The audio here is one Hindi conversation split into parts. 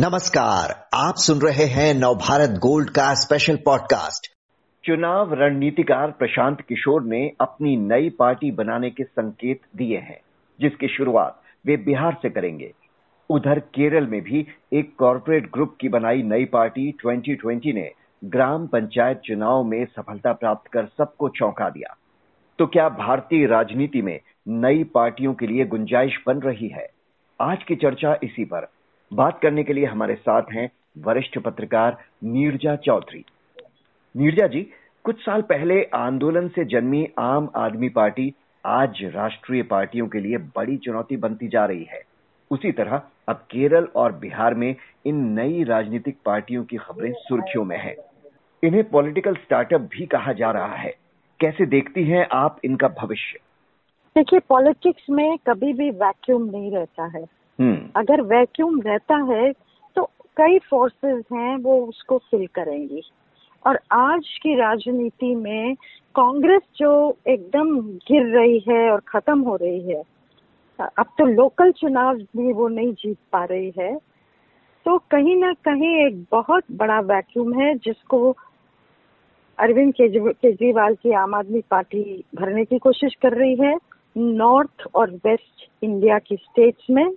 नमस्कार, आप सुन रहे हैं नवभारत गोल्ड का स्पेशल पॉडकास्ट चुनाव रणनीतिकार प्रशांत किशोर ने अपनी नई पार्टी बनाने के संकेत दिए हैं, जिसकी शुरुआत वे बिहार से करेंगे। उधर केरल में भी एक कॉरपोरेट ग्रुप की बनाई नई पार्टी 2020 ने ग्राम पंचायत चुनाव में सफलता प्राप्त कर सबको चौंका दिया। तो क्या भारतीय राजनीति में नई पार्टियों के लिए गुंजाइश बन रही है? आज की चर्चा इसी पर। बात करने के लिए हमारे साथ हैं वरिष्ठ पत्रकार नीरजा चौधरी नीरजा जी, कुछ साल पहले आंदोलन से जन्मी आम आदमी पार्टी आज राष्ट्रीय पार्टियों के लिए बड़ी चुनौती बनती जा रही है उसी तरह अब केरल और बिहार में इन नई राजनीतिक पार्टियों की खबरें सुर्खियों में हैं। इन्हें पॉलिटिकल स्टार्टअप भी कहा जा रहा है कैसे देखती हैं आप इनका भविष्य देखिए, पॉलिटिक्स में कभी भी वैक्यूम नहीं रहता है। अगर वैक्यूम रहता है तो कई फोर्सेस हैं, वो उसको फिल करेंगी। और आज की राजनीति में कांग्रेस जो एकदम गिर रही है और खत्म हो रही है, अब तो लोकल चुनाव भी वो नहीं जीत पा रही है तो कहीं ना कहीं एक बहुत बड़ा वैक्यूम है, जिसको अरविंद केजरीवाल की आम आदमी पार्टी भरने की कोशिश कर रही है नॉर्थ और वेस्ट इंडिया की स्टेट्स में।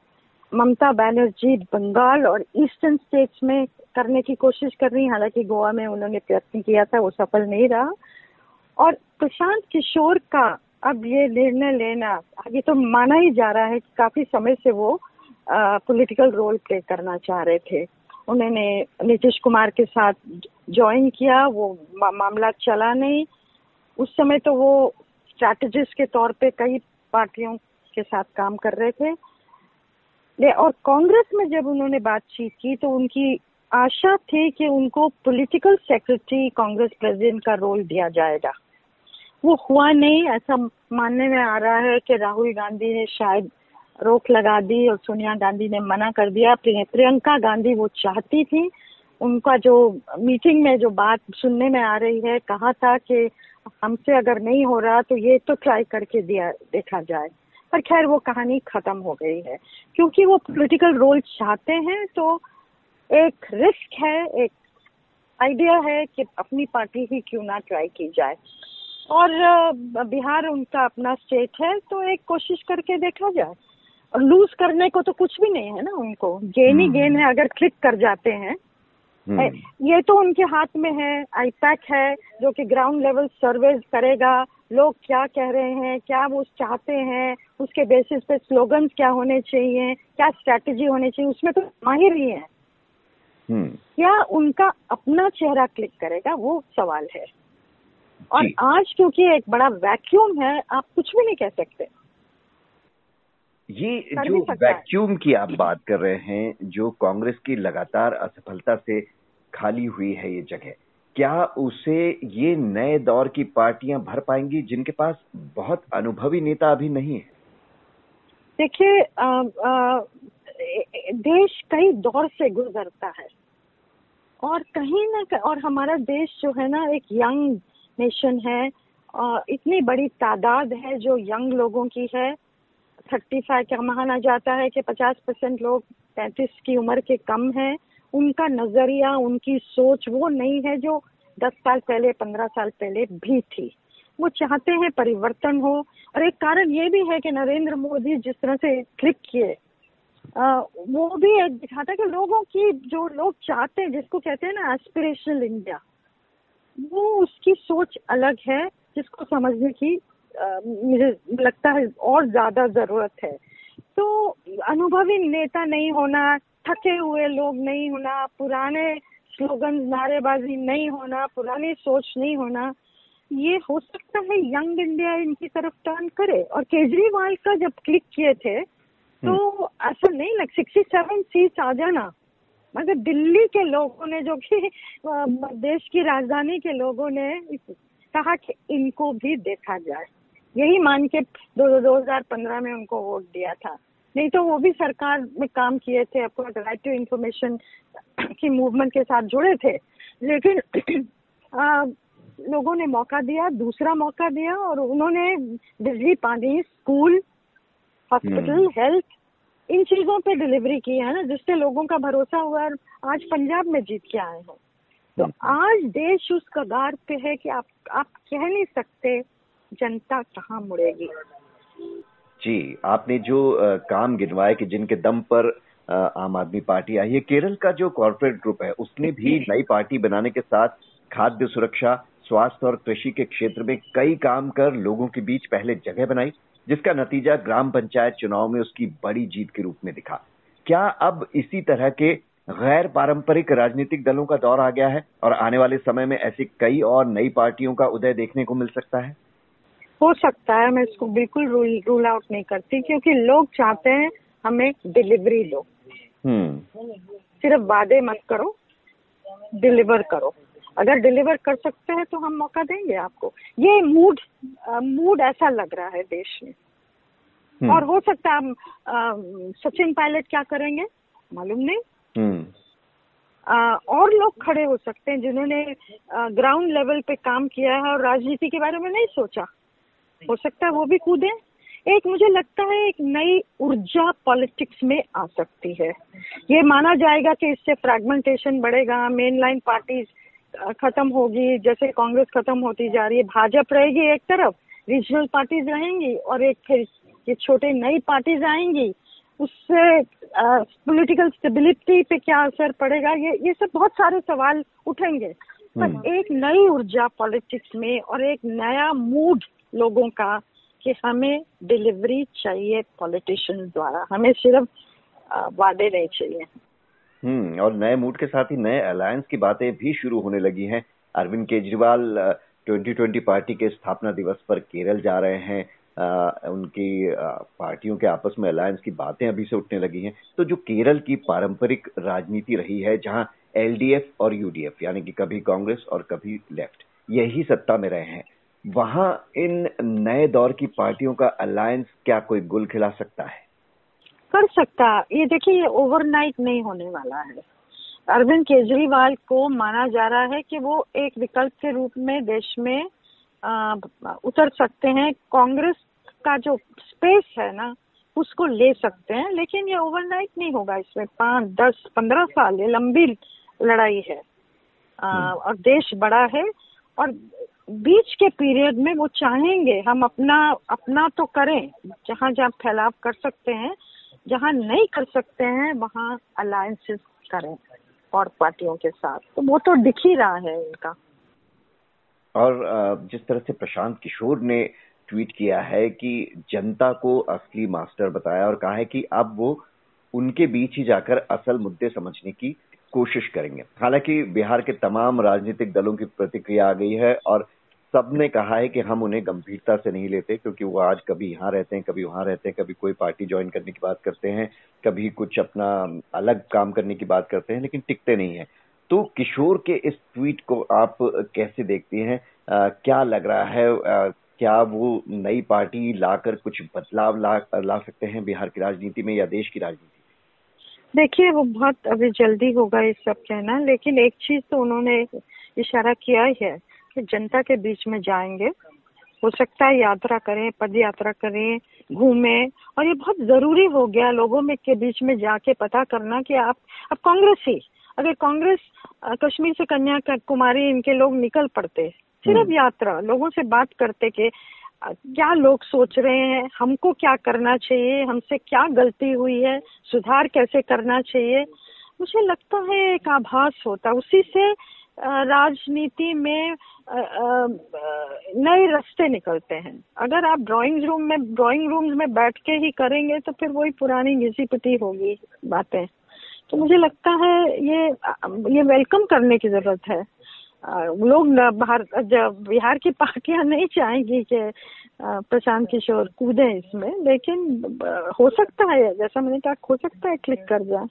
ममता बनर्जी बंगाल और ईस्टर्न स्टेट्स में करने की कोशिश कर रही हालाँकि गोवा में उन्होंने प्रयत्न किया था वो सफल नहीं रहा। और प्रशांत किशोर का अब ये निर्णय लेना ये तो माना ही जा रहा है कि काफ़ी समय से वो पॉलिटिकल रोल प्ले करना चाह रहे थे। उन्होंने नीतीश कुमार के साथ ज्वाइन किया वो मा, मामला चला नहीं। उस समय तो वो स्ट्रैटेजिस्ट के तौर पे कई पार्टियों के साथ काम कर रहे थे। और कांग्रेस में जब उन्होंने बातचीत की तो उनकी आशा थी कि उनको पॉलिटिकल सेक्रेटरी कांग्रेस प्रेसिडेंट का रोल दिया जाएगा। वो हुआ नहीं, ऐसा मानने में आ रहा है कि राहुल गांधी ने शायद रोक लगा दी और सोनिया गांधी ने मना कर दिया। प्रियंका गांधी वो चाहती थी। उनका जो मीटिंग में जो बात सुनने में आ रही है, कहा था कि हमसे अगर नहीं हो रहा तो ये तो ट्राई करके दिया, देखा जाए। पर खैर वो कहानी खत्म हो गई है। क्योंकि वो पॉलिटिकल रोल चाहते हैं तो एक रिस्क है एक आइडिया है कि अपनी पार्टी ही क्यों ना ट्राई की जाए। और बिहार उनका अपना स्टेट है तो एक कोशिश करके देखा जाए। और लूज करने को तो कुछ भी नहीं है ना उनको। गेन ही गेन है अगर क्लिक कर जाते हैं। हम्म। ये तो उनके हाथ में है आईपैक है जो कि ग्राउंड लेवल सर्वे करेगा लोग क्या कह रहे हैं क्या वो चाहते हैं उसके बेसिस पे स्लोगन क्या होने चाहिए क्या स्ट्रेटेजी होनी चाहिए उसमें तो माहिर ही है। हम्म। क्या उनका अपना चेहरा क्लिक करेगा वो सवाल है। और आज क्योंकि एक बड़ा वैक्यूम है आप कुछ भी नहीं कह सकते। ये जो वैक्यूम की आप बात कर रहे हैं जो कांग्रेस की लगातार असफलता से खाली हुई है ये जगह क्या उसे ये नए दौर की पार्टियाँ भर पाएँगी जिनके पास बहुत अनुभवी नेता अभी नहीं है? देखिए देश कई दौर से गुजरता है और कहीं ना कहीं और हमारा देश जो है ना एक यंग नेशन है इतनी बड़ी तादाद है जो यंग लोगों की है। थर्टी फाइव क्या माना जाता है कि पचास परसेंट लोग पैंतीस की उम्र के कम है। उनका नज़रिया, उनकी सोच वो नहीं है जो दस साल पहले, पंद्रह साल पहले भी थी। वो चाहते हैं परिवर्तन हो। और एक कारण ये भी है कि नरेंद्र मोदी जिस तरह से क्लिक किए वो भी एक दिखाता है कि लोगों की जो लोग चाहते हैं, जिसको कहते हैं ना एस्पिरेशनल इंडिया वो उसकी सोच अलग है, जिसको समझने की मुझे लगता है और ज़्यादा ज़रूरत है। तो अनुभवी नेता नहीं होना थके हुए लोग नहीं होना पुराने स्लोगन नारेबाजी नहीं होना पुरानी सोच नहीं होना ये हो सकता है यंग इंडिया इनकी तरफ़ टर्न करे। और केजरीवाल का जब क्लिक किए थे तो हम्म। ऐसा नहीं लग सिक्सटी सेवन सीट आ जाना। मगर दिल्ली के लोगों ने जो कि देश की राजधानी के लोगों ने कहा कि इनको भी देखा जाए। यही मान के दो दो हज़ार पंद्रह में उनको वोट दिया था। नहीं तो वो भी सरकार में काम किए थे अपना राइट टू इन्फॉर्मेशन की मूवमेंट के साथ जुड़े थे। लेकिन आ, लोगों ने मौका दिया दूसरा मौका दिया और उन्होंने बिजली पानी स्कूल हॉस्पिटल हेल्थ इन चीज़ों पे डिलीवरी की है ना जिससे लोगों का भरोसा हुआ और आज पंजाब में जीत के आए हैं। तो आज देश उस कगार पे है कि आप आप कह नहीं सकते जनता कहाँ मुड़ेगी? जी आपने जो आ, काम गिनवाए कि जिनके दम पर आ, आम आदमी पार्टी आई है केरल का जो कॉरपोरेट ग्रुप है उसने भी नई पार्टी बनाने के साथ खाद्य सुरक्षा स्वास्थ्य और कृषि के क्षेत्र में कई काम कर लोगों के बीच पहले जगह बनाई जिसका नतीजा ग्राम पंचायत चुनाव में उसकी बड़ी जीत के रूप में दिखा। क्या अब इसी तरह के गैर पारंपरिक राजनीतिक दलों का दौर आ गया है और आने वाले समय में ऐसी कई और नई पार्टियों का उदय देखने को मिल सकता है? हो सकता है मैं इसको बिल्कुल रूल रूल आउट नहीं करती क्योंकि लोग चाहते हैं हमें डिलीवरी दो। हम्म। सिर्फ़ वादे मत करो डिलीवर करो। अगर डिलीवर कर सकते हैं तो हम मौका देंगे आपको। ये मूड मूड ऐसा लग रहा है देश में। हम्म। और हो सकता है सचिन पायलट क्या करेंगे? मालूम नहीं। हम्म। आ, और लोग खड़े हो सकते हैं जिन्होंने ग्राउंड लेवल पे काम किया है और राजनीति के बारे में नहीं सोचा। हो सकता है वो भी कूदे। एक मुझे लगता है एक नई ऊर्जा पॉलिटिक्स में आ सकती है। ये माना जाएगा कि इससे फ्रेगमेंटेशन बढ़ेगा मेन लाइन पार्टीज़ खत्म होगी जैसे कांग्रेस खत्म होती जा रही है भाजपा रहेगी एक तरफ़ रीजनल पार्टीज़ रहेंगी और एक फिर ये छोटे नई पार्टीज़ आएँगी। उससे पॉलिटिकल स्टेबिलिटी पे क्या असर पड़ेगा ये ये सब बहुत सारे सवाल उठेंगे। पर हम्म। एक नई ऊर्जा पॉलिटिक्स में और एक नया मूड लोगों का कि हमें डिलीवरी चाहिए पॉलिटिशियन द्वारा। हमें सिर्फ़ वादे नहीं चाहिए। हम्म और नए मूड के साथ ही नए अलायंस की बातें भी शुरू होने लगी हैं। अरविंद केजरीवाल 2020 पार्टी के स्थापना दिवस पर केरल जा रहे हैं। आ, उनकी आ, पार्टियों के आपस में अलायंस की बातें अभी से उठने लगी हैं। तो जो केरल की पारंपरिक राजनीति रही है जहाँ एलडीएफ और यूडीएफ यानी कि कभी कांग्रेस और कभी लेफ़्ट यही सत्ता में रहे हैं। वहाँ इन नए दौर की पार्टियों का अलायंस क्या कोई गुल खिला सकता है? कर सकता। ये देखिए ये ओवरनाइट नहीं होने वाला है। अरविंद केजरीवाल को माना जा रहा है कि वो एक विकल्प के रूप में देश में आ, उतर सकते हैं। कांग्रेस का जो स्पेस है ना उसको ले सकते हैं लेकिन ये ओवरनाइट नहीं होगा। इसमें पाँच दस पंद्रह साल ये लंबी लड़ाई है। आ, हम्म। और देश बड़ा है और बीच के पीरियड में वो चाहेंगे, हम अपना अपना तो करें, जहाँ जहाँ फैलाव कर सकते हैं, जहाँ नहीं कर सकते हैं, वहाँ अलायंसेस करें और पार्टियों के साथ। तो वो तो दिख ही रहा है इनका। और जिस तरह से प्रशांत किशोर ने ट्वीट किया है कि जनता को असली मास्टर बताया और कहा है कि अब वो उनके बीच ही जाकर असल मुद्दे समझने की कोशिश करेंगे। हालाँकि बिहार के तमाम राजनीतिक दलों की प्रतिक्रिया आ गई है और सबने कहा है कि हम उन्हें गंभीरता से नहीं लेते क्योंकि वो आज कभी यहाँ रहते हैं कभी वहाँ रहते हैं कभी कोई पार्टी ज्वाइन करने की बात करते हैं कभी कुछ अपना अलग काम करने की बात करते हैं लेकिन टिकते नहीं है। तो किशोर के इस ट्वीट को आप कैसे देखती हैं? आ, क्या लग रहा है आ, क्या वो नई पार्टी लाकर कुछ बदलाव ला ला सकते हैं बिहार की राजनीति में या देश की राजनीति देखिए वो बहुत अभी जल्दी होगा ये सब कहना लेकिन एक चीज़ तो उन्होंने इशारा किया ही है कि जनता के बीच में जाएँगे। हो सकता है यात्रा करें पद यात्रा करें घूमें। और ये बहुत ज़रूरी हो गया लोगों में के बीच में जाके पता करना कि आप अब कांग्रेस ही। अगर कांग्रेस कश्मीर से कन्याकुमारी इनके लोग निकल पड़ते सिर्फ़ हम्म। यात्रा लोगों से बात करते कि क्या लोग सोच रहे हैं हमको क्या करना चाहिए हमसे क्या गलती हुई है सुधार कैसे करना चाहिए। मुझे लगता है एक आभास होता उसी से राजनीति में नए रास्ते निकलते हैं। अगर आप ड्राइंग रूम में ड्राइंग रूम में बैठ के ही करेंगे तो फिर वही पुरानी घिसी पिटी होगी बातें। तो मुझे लगता है ये ये वेलकम करने की ज़रूरत है। लोग बिहार की पार्टियाँ नहीं चाहेंगी कि प्रशांत किशोर कूदे इसमें, लेकिन हो सकता है, जैसा मैंने कहा, हो सकता है क्लिक कर जाए।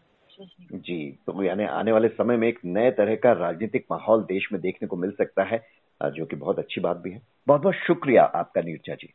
जी तो यानी आने वाले समय में एक नए तरह का राजनीतिक माहौल देश में देखने को मिल सकता है, जो कि बहुत अच्छी बात भी है। बहुत बहुत शुक्रिया आपका नीरजा जी।